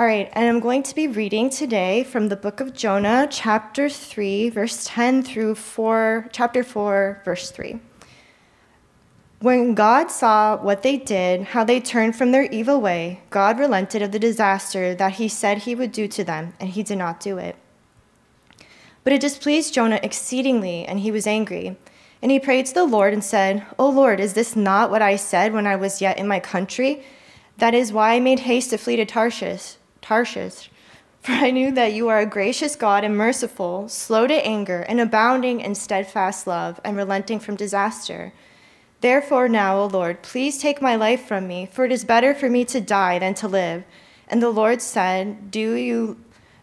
All right, and I'm going to be reading today from the book of Jonah, chapter 3, verse 10 through 4, chapter 4, verse 3. When God saw what they did, how they turned from their evil way, God relented of the disaster that he said he would do to them, and he did not do it. But it displeased Jonah exceedingly, and he was angry. And he prayed to the Lord and said, O Lord, is this not what I said when I was yet in my country? That is why I made haste to flee to Tarshish. Tarshish. For I knew that you are a gracious God and merciful, slow to anger, and abounding in steadfast love, and relenting from disaster. Therefore, now, O Lord, please take my life from me, for it is better for me to die than to live. And the Lord said, Do you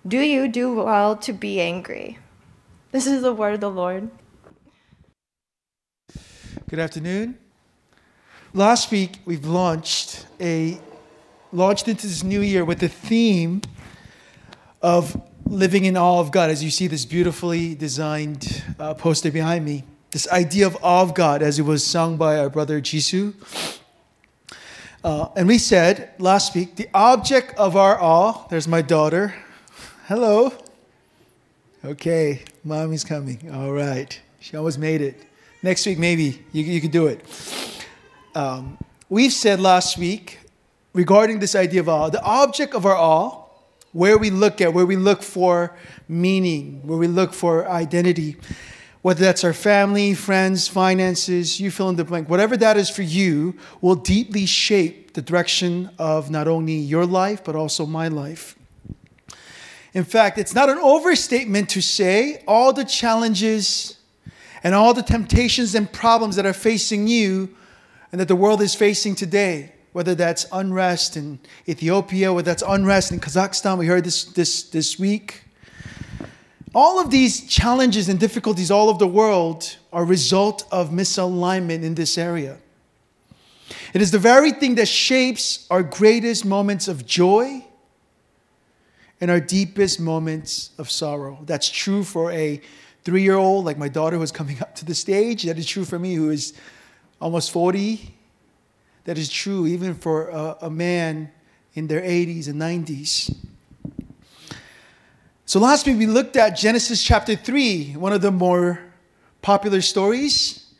do, you do well to be angry? This is the word of the Lord. Good afternoon. Last week we've launched a launched into this new year with the theme of living in awe of God. As you see this beautifully designed uh, poster behind me, this idea of awe of God, as it was sung by our brother Jisoo. Uh, and we said last week, the object of our awe, there's my daughter. Hello. Okay, mommy's coming. All right. She almost made it. Next week, maybe you, you could do it. Um, we've said last week regarding this idea of awe, the object of our awe, where we look at, where we look for meaning, where we look for identity, whether that's our family, friends, finances, you fill in the blank, whatever that is for you, will deeply shape the direction of not only your life, but also my life. In fact, it's not an overstatement to say all the challenges and all the temptations and problems that are facing you and that the world is facing today whether that's unrest in Ethiopia, whether that's unrest in Kazakhstan, we heard this, this, this week. All of these challenges and difficulties all over the world are a result of misalignment in this area. It is the very thing that shapes our greatest moments of joy and our deepest moments of sorrow. That's true for a three year old like my daughter who's coming up to the stage. That is true for me who is almost 40 that is true even for a, a man in their 80s and 90s. So last week we looked at Genesis chapter 3, one of the more popular stories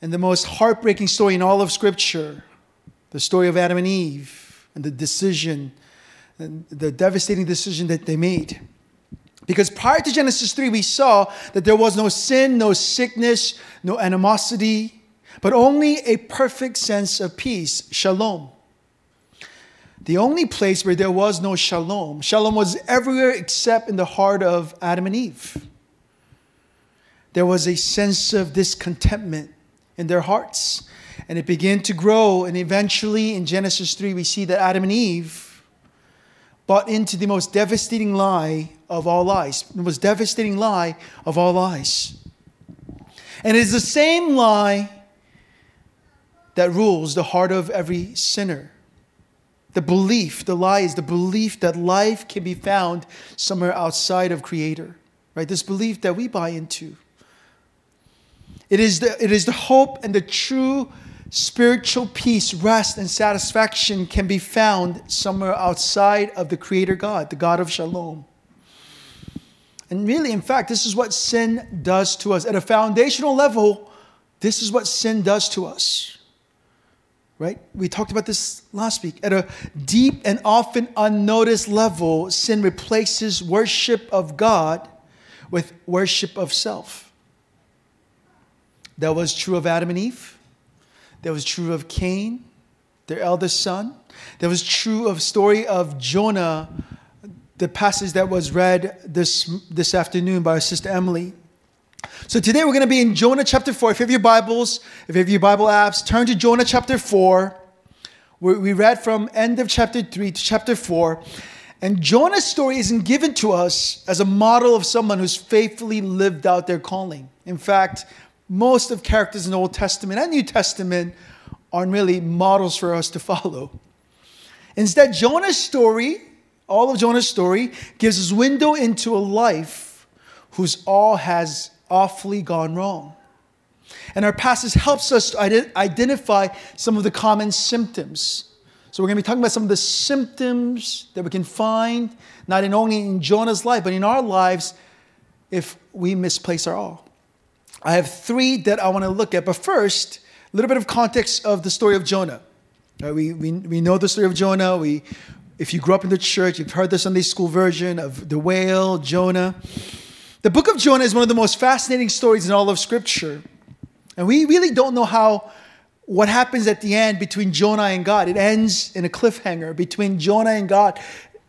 and the most heartbreaking story in all of Scripture the story of Adam and Eve and the decision, and the devastating decision that they made. Because prior to Genesis 3, we saw that there was no sin, no sickness, no animosity, but only a perfect sense of peace, shalom. The only place where there was no shalom, shalom was everywhere except in the heart of Adam and Eve. There was a sense of discontentment in their hearts, and it began to grow. And eventually, in Genesis 3, we see that Adam and Eve bought into the most devastating lie of all lies, the most devastating lie of all lies. And it is the same lie that rules the heart of every sinner. The belief, the lie is the belief that life can be found somewhere outside of Creator, right? This belief that we buy into. It is the, it is the hope and the true spiritual peace, rest, and satisfaction can be found somewhere outside of the Creator God, the God of Shalom. And really, in fact, this is what sin does to us. At a foundational level, this is what sin does to us right? We talked about this last week. At a deep and often unnoticed level, sin replaces worship of God with worship of self. That was true of Adam and Eve. That was true of Cain, their eldest son. That was true of story of Jonah, the passage that was read this, this afternoon by our sister Emily. So today we're going to be in Jonah chapter 4. If you have your Bibles, if you have your Bible apps, turn to Jonah chapter 4. We read from end of chapter 3 to chapter 4. And Jonah's story isn't given to us as a model of someone who's faithfully lived out their calling. In fact, most of characters in the Old Testament and New Testament aren't really models for us to follow. Instead, Jonah's story, all of Jonah's story, gives us window into a life whose all has awfully gone wrong. And our passage helps us identify some of the common symptoms, So we're going to be talking about some of the symptoms that we can find, not in only in Jonah's life, but in our lives if we misplace our all. I have three that I want to look at. But first, a little bit of context of the story of Jonah. Uh, we, we, we know the story of Jonah. We, if you grew up in the church, you've heard the Sunday school version of the whale, Jonah. The book of Jonah is one of the most fascinating stories in all of Scripture. And we really don't know how what happens at the end between Jonah and God. It ends in a cliffhanger between Jonah and God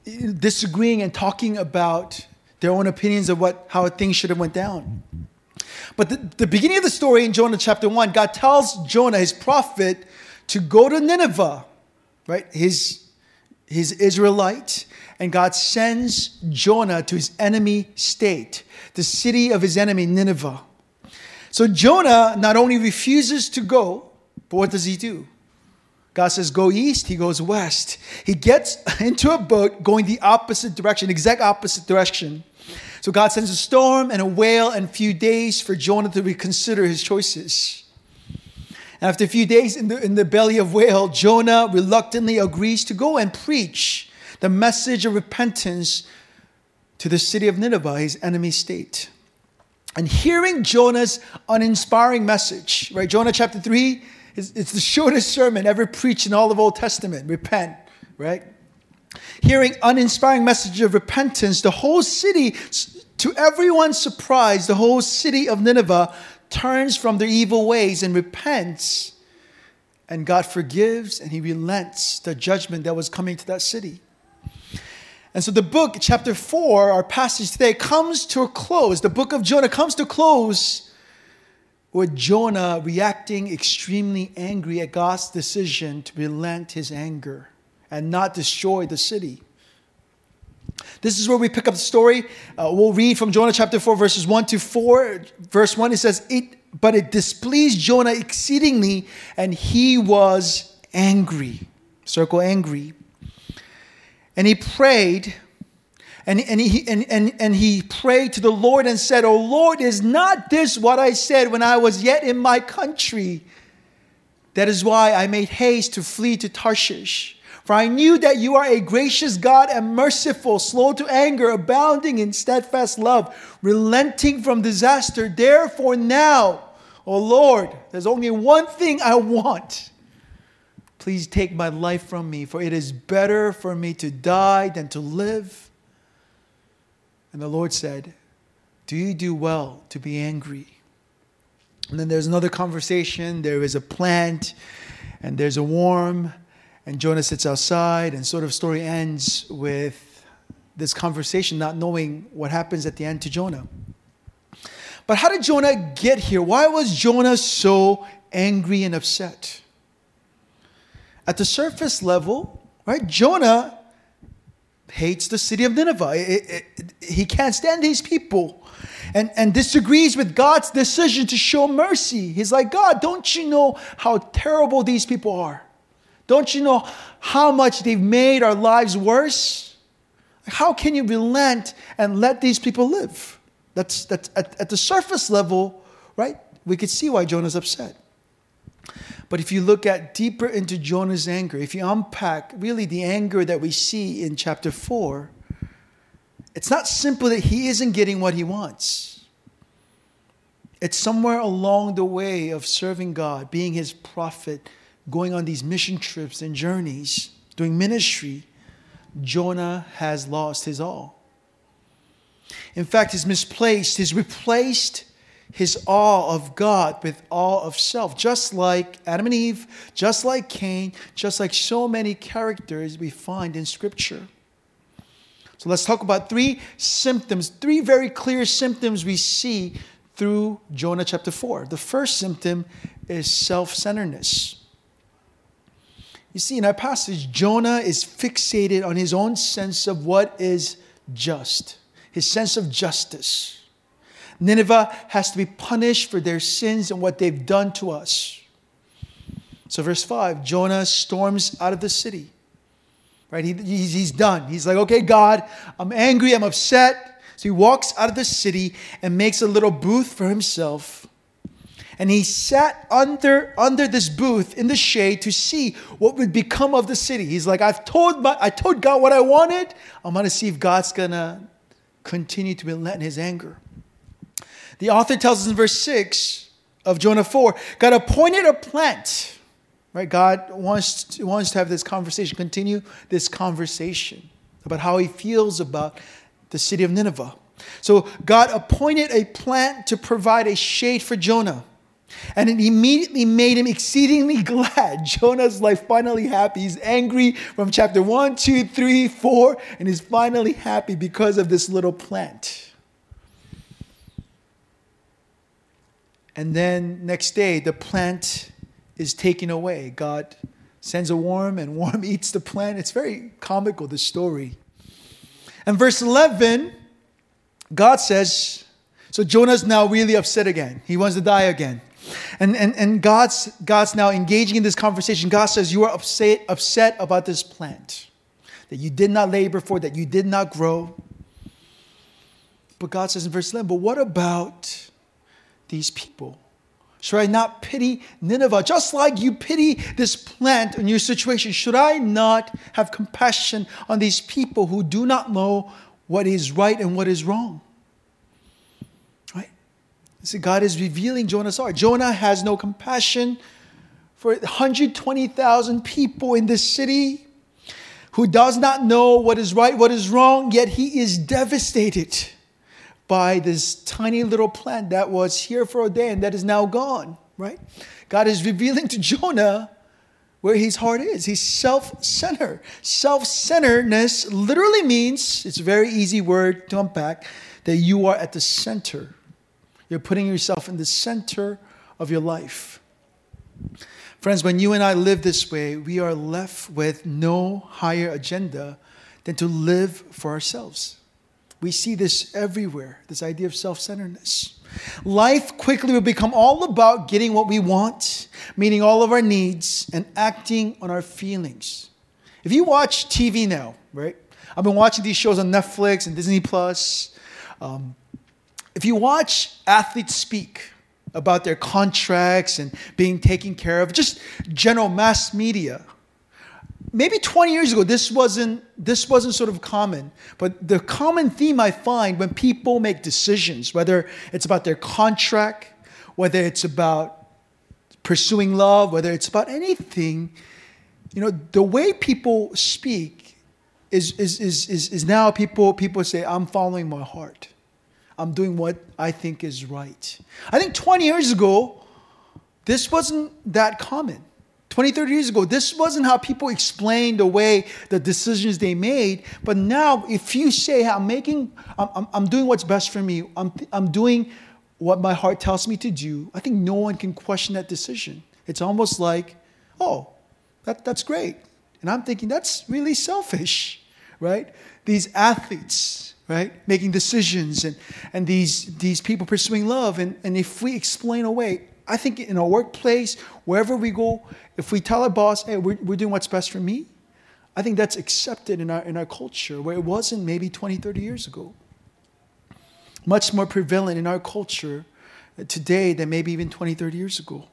disagreeing and talking about their own opinions of what how things should have went down. But the, the beginning of the story in Jonah chapter 1, God tells Jonah, his prophet, to go to Nineveh, right? His, his Israelite. And God sends Jonah to his enemy state, the city of his enemy, Nineveh. So Jonah not only refuses to go, but what does he do? God says, go east, he goes west. He gets into a boat going the opposite direction, exact opposite direction. So God sends a storm and a whale and a few days for Jonah to reconsider his choices. And after a few days in the, in the belly of whale, Jonah reluctantly agrees to go and preach the message of repentance to the city of Nineveh, his enemy state. And hearing Jonah's uninspiring message, right? Jonah chapter 3 is it's the shortest sermon ever preached in all of Old Testament. Repent, right? Hearing uninspiring message of repentance, the whole city, to everyone's surprise, the whole city of Nineveh turns from their evil ways and repents. And God forgives and he relents the judgment that was coming to that city. And so the book, chapter 4, our passage today, comes to a close. The book of Jonah comes to a close with Jonah reacting extremely angry at God's decision to relent his anger and not destroy the city. This is where we pick up the story. Uh, we'll read from Jonah chapter 4, verses 1 to 4. Verse 1, it says, it, But it displeased Jonah exceedingly, and he was angry. Circle angry. And he prayed, and, and, he, and, and, and he prayed to the Lord and said, O Lord, is not this what I said when I was yet in my country? That is why I made haste to flee to Tarshish. For I knew that you are a gracious God and merciful, slow to anger, abounding in steadfast love, relenting from disaster. Therefore, now, O Lord, there's only one thing I want Please take my life from me, for it is better for me to die than to live. And the Lord said, Do you do well to be angry? And then there's another conversation. There is a plant, and there's a worm, and Jonah sits outside, and sort of story ends with this conversation, not knowing what happens at the end to Jonah. But how did Jonah get here? Why was Jonah so angry and upset? At the surface level, right, Jonah hates the city of Nineveh. It, it, it, he can't stand these people and, and disagrees with God's decision to show mercy. He's like, God, don't you know how terrible these people are? Don't you know how much they've made our lives worse? How can you relent and let these people live? That's, that's at, at the surface level, right? We could see why Jonah's upset. But if you look at deeper into Jonah's anger, if you unpack really the anger that we see in chapter 4, it's not simple that he isn't getting what he wants. It's somewhere along the way of serving God, being his prophet, going on these mission trips and journeys, doing ministry, Jonah has lost his all. In fact, he's misplaced, he's replaced his awe of God with awe of self, just like Adam and Eve, just like Cain, just like so many characters we find in Scripture. So let's talk about three symptoms, three very clear symptoms we see through Jonah chapter 4. The first symptom is self centeredness. You see, in our passage, Jonah is fixated on his own sense of what is just, his sense of justice. Nineveh has to be punished for their sins and what they've done to us. So, verse 5 Jonah storms out of the city. Right? He, he's, he's done. He's like, okay, God, I'm angry, I'm upset. So he walks out of the city and makes a little booth for himself. And he sat under, under this booth in the shade to see what would become of the city. He's like, I've told, my, I told God what I wanted. I'm going to see if God's going to continue to relent in his anger. The author tells us in verse 6 of Jonah 4 God appointed a plant. Right? God wants to, wants to have this conversation, continue this conversation about how he feels about the city of Nineveh. So God appointed a plant to provide a shade for Jonah. And it immediately made him exceedingly glad. Jonah's life finally happy. He's angry from chapter 1, 2, 3, 4, and he's finally happy because of this little plant. And then next day, the plant is taken away. God sends a worm, and worm eats the plant. It's very comical, the story. And verse 11, God says, so Jonah's now really upset again. He wants to die again. And, and, and God's, God's now engaging in this conversation. God says, You are upset, upset about this plant that you did not labor for, that you did not grow. But God says in verse 11, But what about these people? Should I not pity Nineveh just like you pity this plant in your situation? Should I not have compassion on these people who do not know what is right and what is wrong? Right? See, God is revealing Jonah's heart. Jonah has no compassion for 120,000 people in this city who does not know what is right, what is wrong, yet he is devastated by this tiny little plant that was here for a day and that is now gone, right? God is revealing to Jonah where his heart is. He's self centered. Self centeredness literally means, it's a very easy word to unpack, that you are at the center you're putting yourself in the center of your life. Friends, when you and I live this way, we are left with no higher agenda than to live for ourselves. We see this everywhere this idea of self centeredness. Life quickly will become all about getting what we want, meeting all of our needs, and acting on our feelings. If you watch TV now, right? I've been watching these shows on Netflix and Disney Plus. Um, if you watch athletes speak about their contracts and being taken care of, just general mass media, maybe 20 years ago this wasn't this wasn't sort of common but the common theme i find when people make decisions whether it's about their contract whether it's about pursuing love whether it's about anything you know the way people speak is is is is, is now people people say i'm following my heart I'm doing what I think is right. I think 20 years ago, this wasn't that common. 20, 30 years ago, this wasn't how people explained the way the decisions they made. But now, if you say, I'm making, I'm, I'm doing what's best for me, I'm, I'm doing what my heart tells me to do, I think no one can question that decision. It's almost like, oh, that, that's great. And I'm thinking, that's really selfish, right? These athletes, right? Making decisions and, and these, these people pursuing love. And, and if we explain away, I think in our workplace, wherever we go, if we tell our boss, hey, we're, we're doing what's best for me, I think that's accepted in our, in our culture where it wasn't maybe 20, 30 years ago. Much more prevalent in our culture today than maybe even 20, 30 years ago.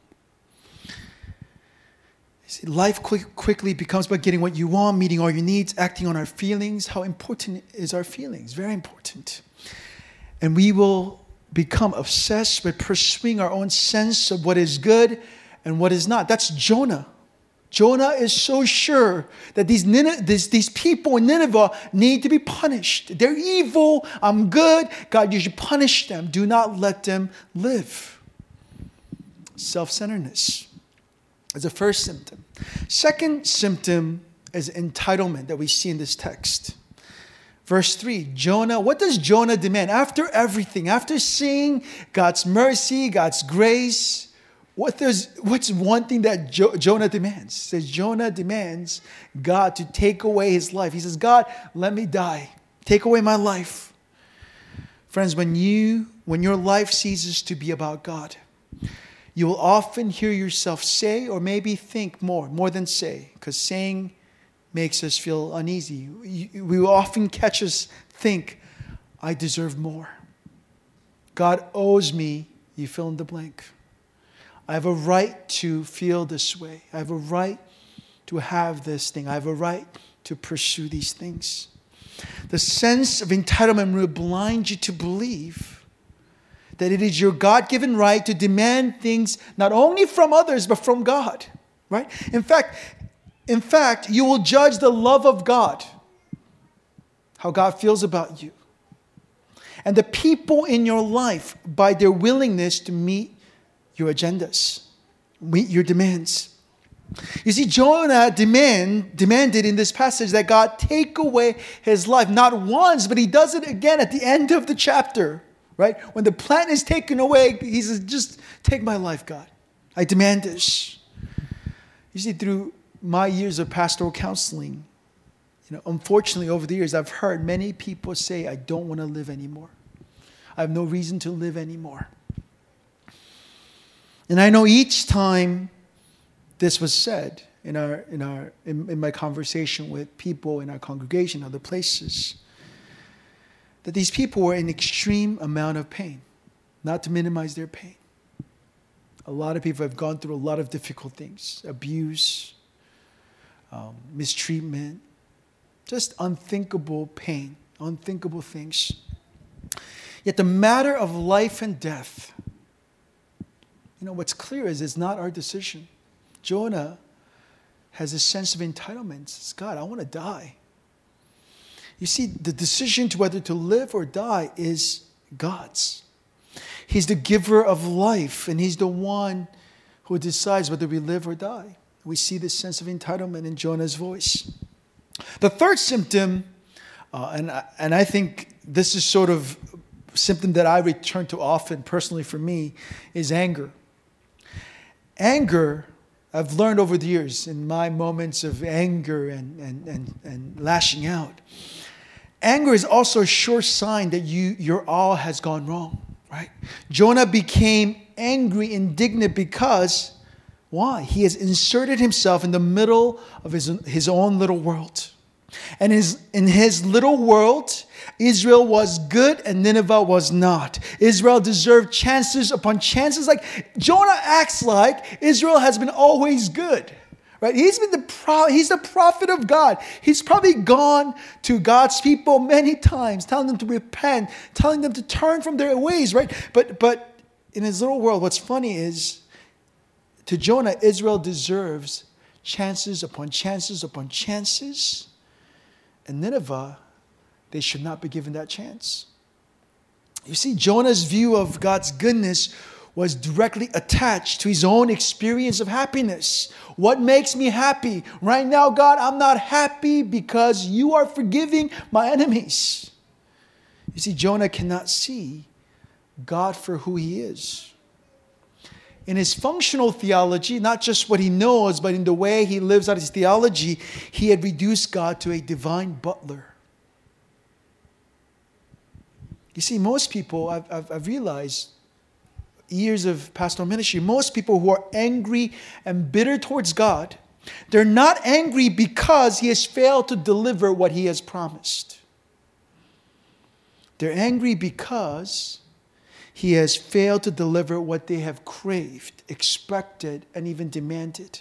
See, life quick, quickly becomes about getting what you want, meeting all your needs, acting on our feelings. How important is our feelings? Very important. And we will become obsessed with pursuing our own sense of what is good and what is not. That's Jonah. Jonah is so sure that these, these, these people in Nineveh need to be punished. They're evil. I'm good. God, you should punish them. Do not let them live. Self centeredness is the first symptom. Second symptom is entitlement that we see in this text. Verse 3 Jonah, what does Jonah demand? After everything, after seeing God's mercy, God's grace, what does, what's one thing that jo- Jonah demands? He says Jonah demands God to take away his life. He says, God, let me die. Take away my life. Friends, when you when your life ceases to be about God, you will often hear yourself say or maybe think more, more than say, because saying makes us feel uneasy. We often catch us think, I deserve more. God owes me, you fill in the blank. I have a right to feel this way. I have a right to have this thing. I have a right to pursue these things. The sense of entitlement will blind you to believe that it is your God given right to demand things not only from others, but from God. Right? In fact, in fact, you will judge the love of God, how God feels about you, and the people in your life by their willingness to meet your agendas, meet your demands. You see, Jonah demand, demanded in this passage that God take away his life, not once, but he does it again at the end of the chapter, right? When the plant is taken away, he says, Just take my life, God. I demand this. You see, through my years of pastoral counseling, you know, unfortunately, over the years, I've heard many people say, I don't want to live anymore. I have no reason to live anymore. And I know each time this was said in, our, in, our, in, in my conversation with people in our congregation, other places, that these people were in extreme amount of pain, not to minimize their pain. A lot of people have gone through a lot of difficult things abuse, um, mistreatment, just unthinkable pain, unthinkable things. Yet the matter of life and death, you know, what's clear is it's not our decision. Jonah has a sense of entitlement. It's God, I want to die. You see, the decision to whether to live or die is God's. He's the giver of life, and He's the one who decides whether we live or die. We see this sense of entitlement in Jonah's voice. The third symptom, uh, and, and I think this is sort of symptom that I return to often personally for me, is anger. Anger I've learned over the years in my moments of anger and, and, and, and lashing out. Anger is also a sure sign that you, your all has gone wrong, right? Jonah became angry, indignant because why? He has inserted himself in the middle of his, his own little world. And his, in his little world, Israel was good and Nineveh was not. Israel deserved chances upon chances. Like Jonah acts like Israel has been always good. Right? He's been the pro- he's the prophet of God. He's probably gone to God's people many times, telling them to repent, telling them to turn from their ways, right? But but in his little world, what's funny is to Jonah, Israel deserves chances upon chances upon chances. And Nineveh they should not be given that chance. You see, Jonah's view of God's goodness was directly attached to his own experience of happiness. What makes me happy? Right now, God, I'm not happy because you are forgiving my enemies. You see, Jonah cannot see God for who he is. In his functional theology, not just what he knows, but in the way he lives out his theology, he had reduced God to a divine butler. You see, most people, I've, I've, I've realized years of pastoral ministry, most people who are angry and bitter towards God, they're not angry because he has failed to deliver what he has promised. They're angry because he has failed to deliver what they have craved, expected, and even demanded.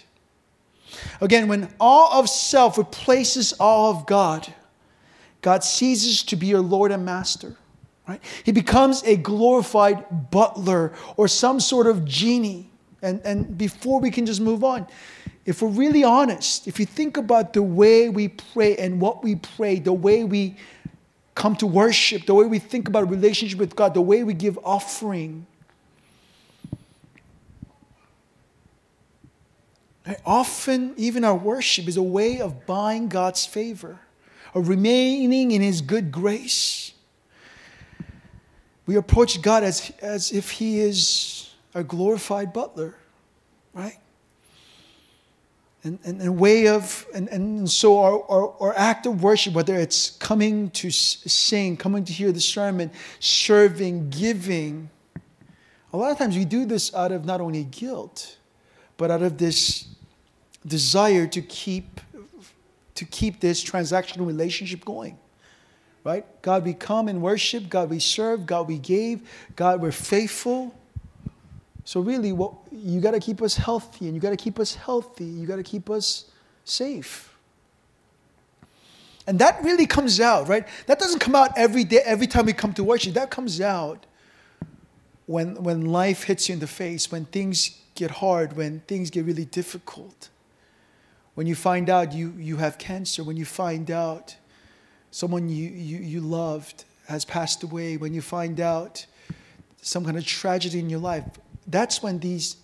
Again, when all of self replaces all of God, God ceases to be your Lord and Master. Right? He becomes a glorified butler or some sort of genie. And, and before we can just move on, if we're really honest, if you think about the way we pray and what we pray, the way we come to worship, the way we think about relationship with God, the way we give offering, often even our worship is a way of buying God's favor, of remaining in His good grace. We approach God as, as if He is a glorified butler, right? And, and, and way of, and, and so our, our, our act of worship, whether it's coming to sing, coming to hear the sermon, serving, giving, a lot of times we do this out of not only guilt, but out of this desire to keep, to keep this transactional relationship going right? God, we come and worship. God, we serve. God, we gave. God, we're faithful. So, really, what, you got to keep us healthy, and you got to keep us healthy. You got to keep us safe. And that really comes out, right? That doesn't come out every day, every time we come to worship. That comes out when, when life hits you in the face, when things get hard, when things get really difficult. When you find out you, you have cancer, when you find out someone you, you, you loved has passed away, when you find out some kind of tragedy in your life, that's when these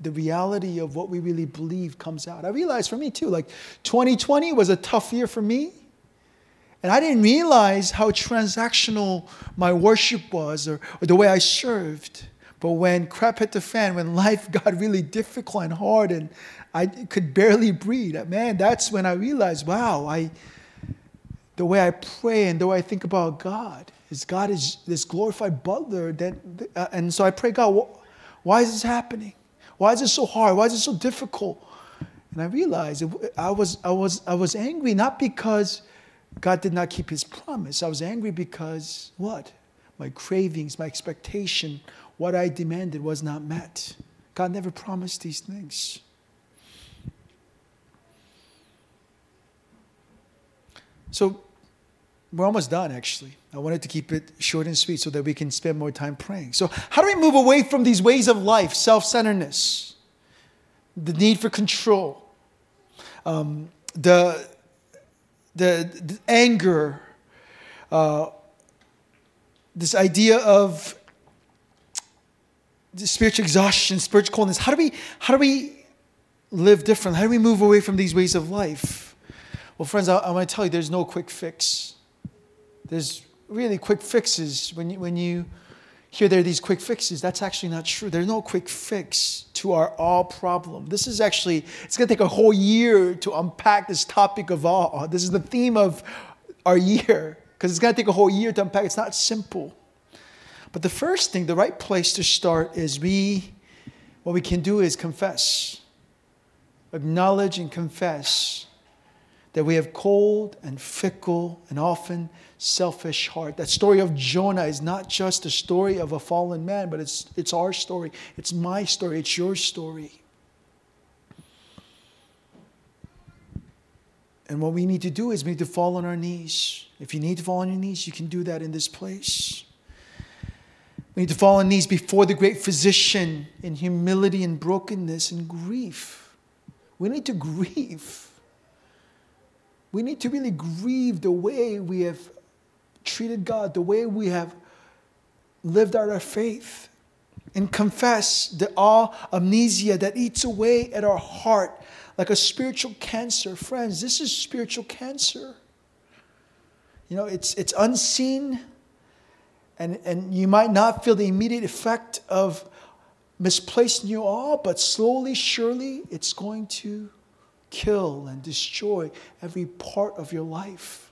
the reality of what we really believe comes out. I realized for me too, like 2020 was a tough year for me. And I didn't realize how transactional my worship was or, or the way I served. But when crap hit the fan, when life got really difficult and hard and I could barely breathe, man, that's when I realized, wow, I, the way I pray and the way I think about God is God is this glorified butler. That, uh, and so I pray, God, why is this happening? Why is it so hard? Why is it so difficult? And I realized I was, I was, I was angry not because God did not keep his promise. I was angry because what? My cravings, my expectation, what I demanded was not met. God never promised these things. So we're almost done, actually. I wanted to keep it short and sweet so that we can spend more time praying. So, how do we move away from these ways of life, self centeredness, the need for control, um, the the, the anger, uh, this idea of spiritual exhaustion, spiritual coldness. How do we how do we live different? How do we move away from these ways of life? Well, friends, I, I want to tell you, there's no quick fix. There's really quick fixes when you when you hear there are these quick fixes. That's actually not true. There's no quick fix to our awe problem. This is actually, it's going to take a whole year to unpack this topic of awe. This is the theme of our year because it's going to take a whole year to unpack. It's not simple. But the first thing, the right place to start is we, what we can do is confess, acknowledge and confess that we have cold and fickle and often selfish heart. That story of Jonah is not just a story of a fallen man, but it's, it's our story. It's my story. It's your story. And what we need to do is we need to fall on our knees. If you need to fall on your knees, you can do that in this place. We need to fall on knees before the great physician in humility and brokenness and grief. We need to grieve. We need to really grieve the way we have treated God, the way we have lived out our faith, and confess the awe amnesia that eats away at our heart like a spiritual cancer. Friends, this is spiritual cancer. You know, it's, it's unseen, and, and you might not feel the immediate effect of misplaced new awe, but slowly, surely, it's going to kill and destroy every part of your life.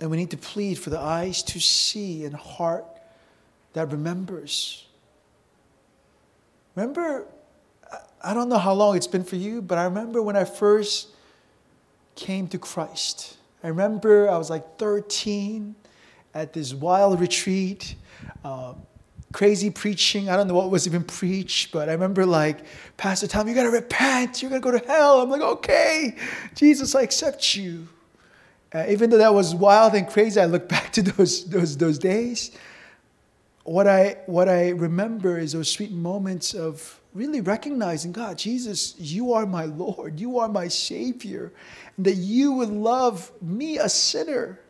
And we need to plead for the eyes to see and heart that remembers. Remember, I don't know how long it's been for you, but I remember when I first came to Christ. I remember I was like 13 at this wild retreat, um, crazy preaching. I don't know what was even preached, but I remember like Pastor Tom, you gotta repent, you're gonna go to hell. I'm like, okay, Jesus, I accept you. Uh, even though that was wild and crazy, I look back to those, those, those days. What I, what I remember is those sweet moments of really recognizing God, Jesus, you are my Lord, you are my Savior, and that you would love me, a sinner.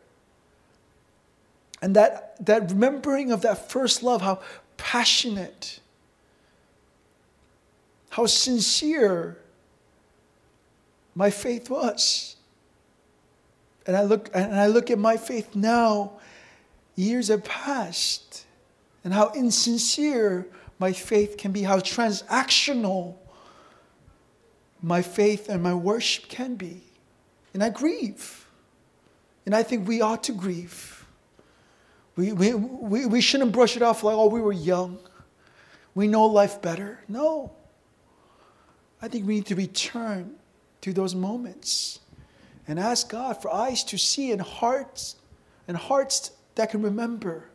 And that, that remembering of that first love, how passionate, how sincere my faith was. And I look and I look at my faith now, years have passed, and how insincere my faith can be, how transactional my faith and my worship can be. And I grieve. And I think we ought to grieve. We, we, we, we shouldn't brush it off like, oh, we were young. We know life better. No. I think we need to return to those moments and ask God for eyes to see and hearts and hearts that can remember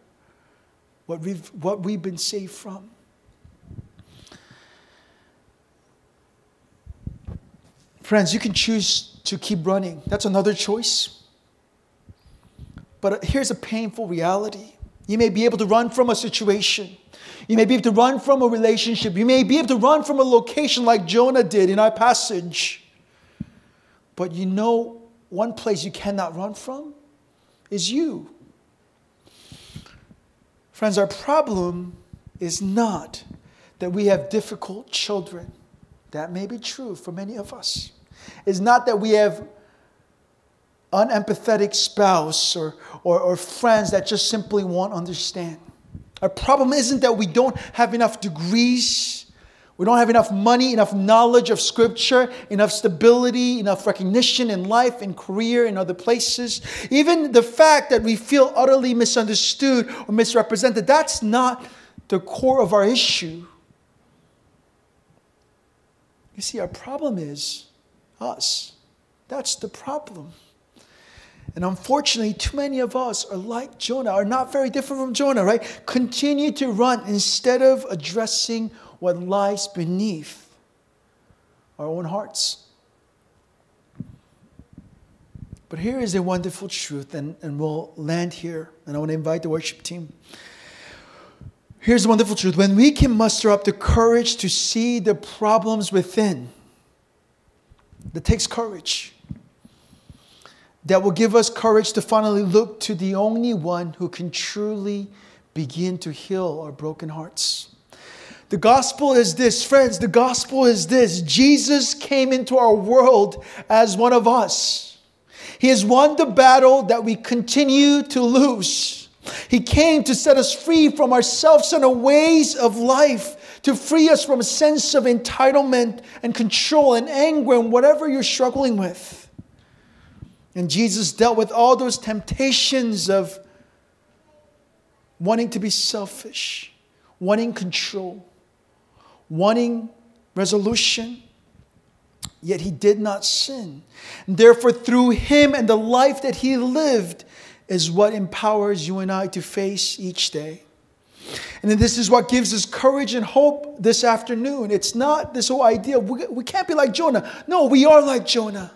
what we've, what we've been saved from. Friends, you can choose to keep running. That's another choice. But here's a painful reality. You may be able to run from a situation. You may be able to run from a relationship. You may be able to run from a location like Jonah did in our passage. But you know, one place you cannot run from is you. Friends, our problem is not that we have difficult children. That may be true for many of us. It's not that we have unempathetic spouse or, or, or friends that just simply won't understand. Our problem isn't that we don't have enough degrees, we don't have enough money, enough knowledge of Scripture, enough stability, enough recognition in life, in career, in other places. Even the fact that we feel utterly misunderstood or misrepresented, that's not the core of our issue. You see, our problem is us. That's the problem. And unfortunately, too many of us are like Jonah, are not very different from Jonah, right? Continue to run instead of addressing what lies beneath our own hearts. But here is a wonderful truth, and, and we'll land here. And I want to invite the worship team. Here's the wonderful truth when we can muster up the courage to see the problems within, that takes courage. That will give us courage to finally look to the only one who can truly begin to heal our broken hearts. The gospel is this, friends, the gospel is this Jesus came into our world as one of us. He has won the battle that we continue to lose. He came to set us free from our self centered ways of life to free us from a sense of entitlement and control and anger and whatever you're struggling with. And Jesus dealt with all those temptations of wanting to be selfish, wanting control, wanting resolution. Yet he did not sin. And therefore, through him and the life that he lived, is what empowers you and I to face each day. And then this is what gives us courage and hope this afternoon. It's not this whole idea, we, we can't be like Jonah. No, we are like Jonah.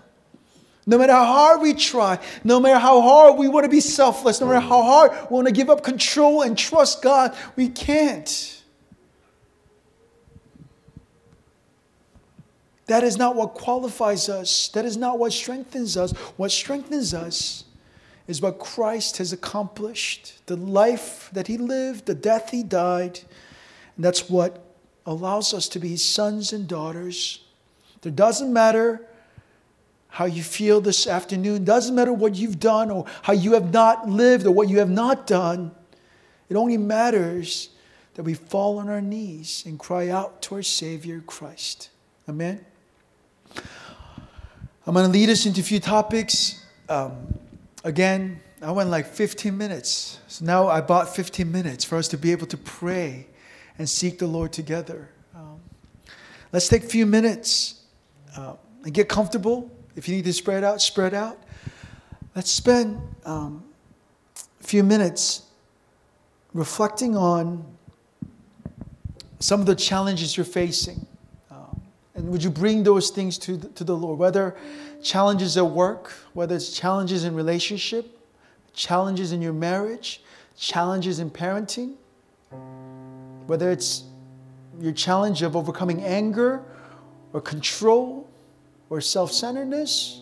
No matter how hard we try, no matter how hard we want to be selfless, no matter how hard we want to give up control and trust God, we can't. That is not what qualifies us. That is not what strengthens us. What strengthens us is what Christ has accomplished the life that he lived, the death he died. And that's what allows us to be his sons and daughters. It doesn't matter how you feel this afternoon, doesn't matter what you've done or how you have not lived or what you have not done. It only matters that we fall on our knees and cry out to our Savior Christ. Amen. I'm going to lead us into a few topics. Um, again, I went like 15 minutes. So now I bought 15 minutes for us to be able to pray and seek the Lord together. Um, let's take a few minutes uh, and get comfortable. If you need to spread out, spread out. Let's spend um, a few minutes reflecting on some of the challenges you're facing. And would you bring those things to the, to the Lord? Whether challenges at work, whether it's challenges in relationship, challenges in your marriage, challenges in parenting, whether it's your challenge of overcoming anger or control or self centeredness,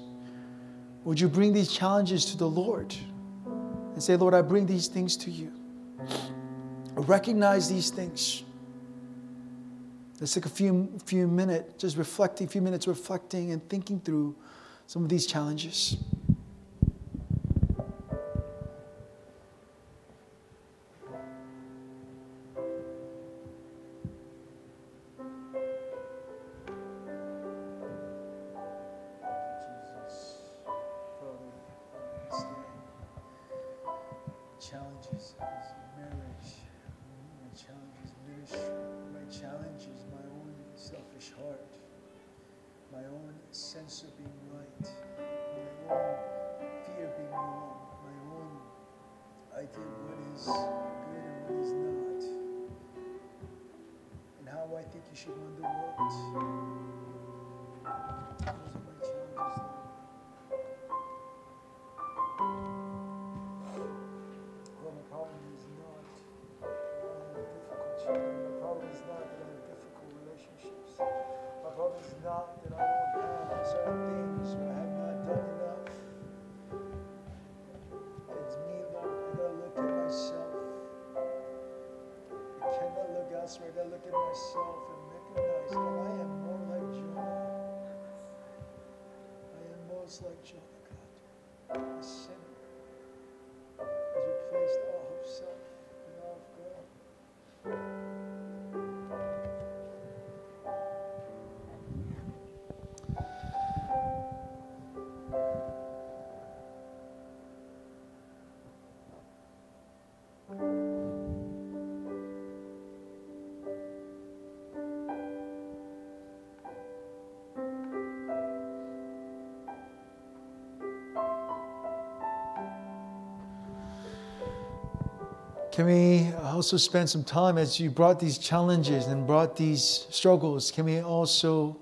would you bring these challenges to the Lord and say, Lord, I bring these things to you? Recognize these things. Let's take a few, few minutes, just reflecting, a few minutes reflecting and thinking through some of these challenges. challenges sense of being right, my own fear of being wrong, my own idea of what is good and what is not, and how I think you should run the world. At myself and recognize that I am more like Jonah. I am most like Jonah, Can we also spend some time as you brought these challenges and brought these struggles? Can we also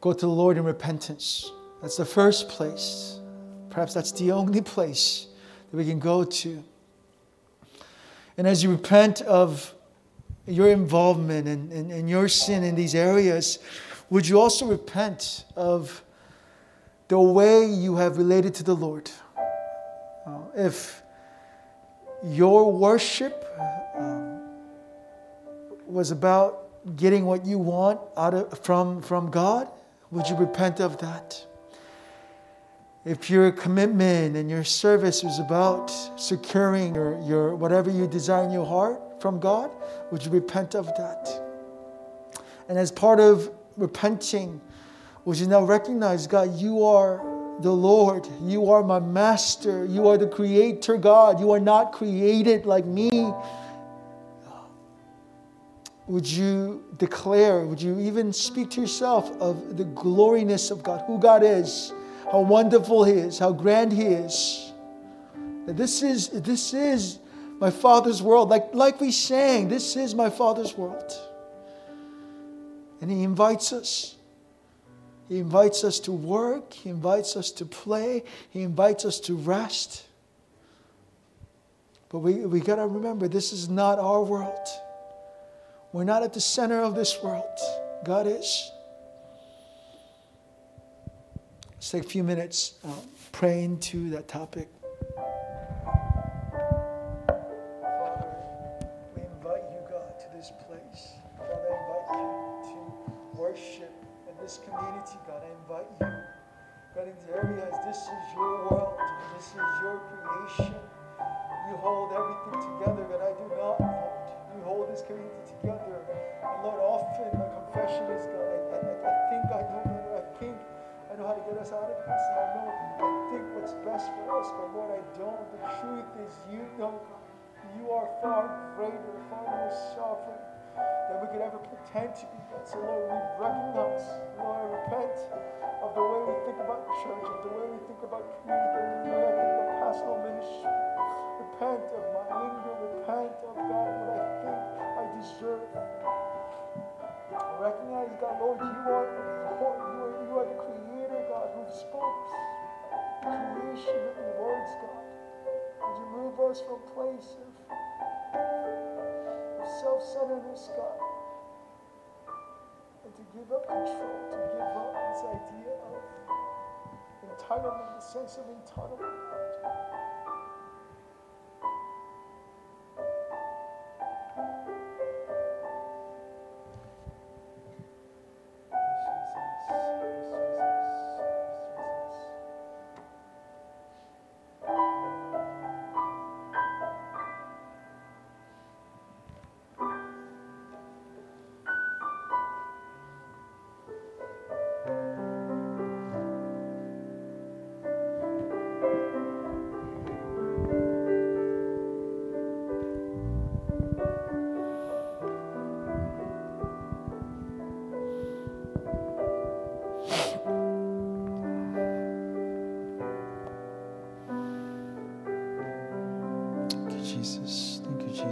go to the Lord in repentance? That's the first place. Perhaps that's the only place that we can go to. And as you repent of your involvement and, and, your sin in these areas, would you also repent of the way you have related to the Lord? Uh, if your worship um, was about getting what you want out of, from, from God, would you repent of that? If your commitment and your service was about securing your, your whatever you desire in your heart from God, would you repent of that? And as part of repenting, would you now recognize, God, you are the Lord. You are my master. You are the creator God. You are not created like me. Would you declare, would you even speak to yourself of the gloriness of God, who God is, how wonderful He is, how grand He is? This is, this is my Father's world. Like, like we sang, this is my Father's world. And He invites us. He invites us to work. He invites us to play. He invites us to rest. But we, we got to remember this is not our world. We're not at the center of this world. God is. Let's take a few minutes uh, praying to that topic. Father, we invite you, God, to this place. Father, I invite you to worship in this community, God. I invite you, God, in the areas. This is your world. This is your creation. You hold everything together that I do not hold. You hold this community together. And Lord, often my confession is, God, I, I, I think I know. I think I know how to get us out of this. I know, I think what's best for us, but Lord, I don't. The truth is, you know, God. You are far greater, far more sovereign than we could ever pretend to be. God. So, Lord, we recognize, Lord, I repent of the way we think about church, of the way we think about community, the way I think about pastoral ministry. Repent of my anger, repent of God, what I think I deserve. I recognize, God, Lord, you are Lord, you are, you are the creator, God, who spoke creation your words, God. Would you move us from place of self-centeredness, God, and to give up control, to give up this idea of entitlement, the sense of entitlement,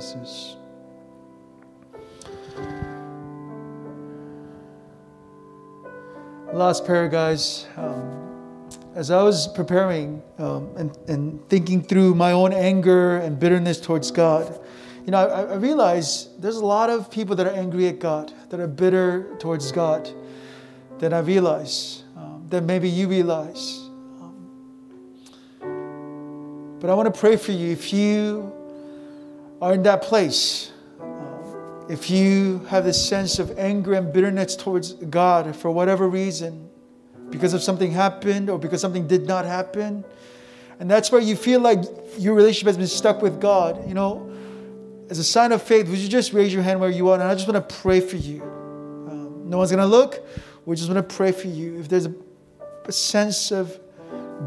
Jesus. Last prayer, guys. Um, as I was preparing um, and, and thinking through my own anger and bitterness towards God, you know, I, I realized there's a lot of people that are angry at God, that are bitter towards God, that I realize, um, that maybe you realize. Um, but I want to pray for you if you are in that place. If you have this sense of anger and bitterness towards God for whatever reason, because of something happened or because something did not happen, and that's where you feel like your relationship has been stuck with God, you know, as a sign of faith, would you just raise your hand where you are? And I just want to pray for you. Um, no one's going to look. We just want to pray for you. If there's a, a sense of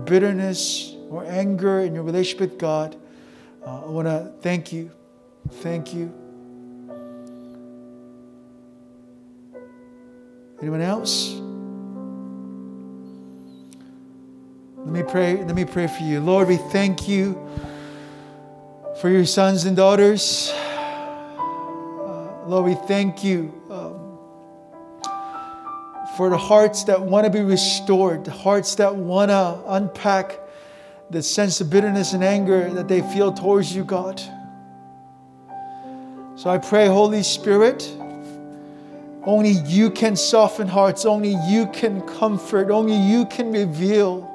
bitterness or anger in your relationship with God, uh, I want to thank you. Thank you. Anyone else? Let me pray. Let me pray for you. Lord, we thank you for your sons and daughters. Uh, Lord, we thank you um, for the hearts that want to be restored, the hearts that want to unpack the sense of bitterness and anger that they feel towards you, God. So I pray, Holy Spirit, only you can soften hearts, only you can comfort, only you can reveal.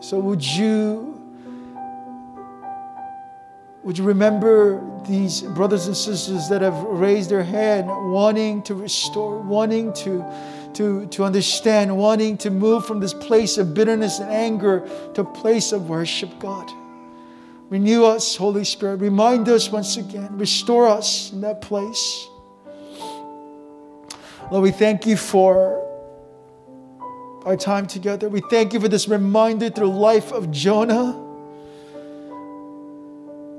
So would you would you remember these brothers and sisters that have raised their hand, wanting to restore, wanting to, to, to understand, wanting to move from this place of bitterness and anger to a place of worship, God? Renew us, Holy Spirit. Remind us once again. Restore us in that place. Lord, we thank you for our time together. We thank you for this reminder through life of Jonah.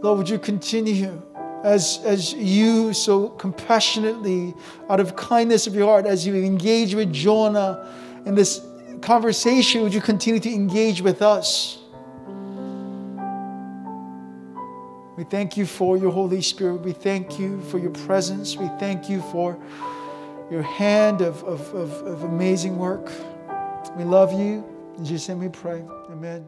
Lord, would you continue as, as you so compassionately, out of kindness of your heart, as you engage with Jonah in this conversation, would you continue to engage with us? We thank you for your Holy Spirit. We thank you for your presence. We thank you for your hand of, of, of, of amazing work. We love you. In Jesus' name we pray. Amen.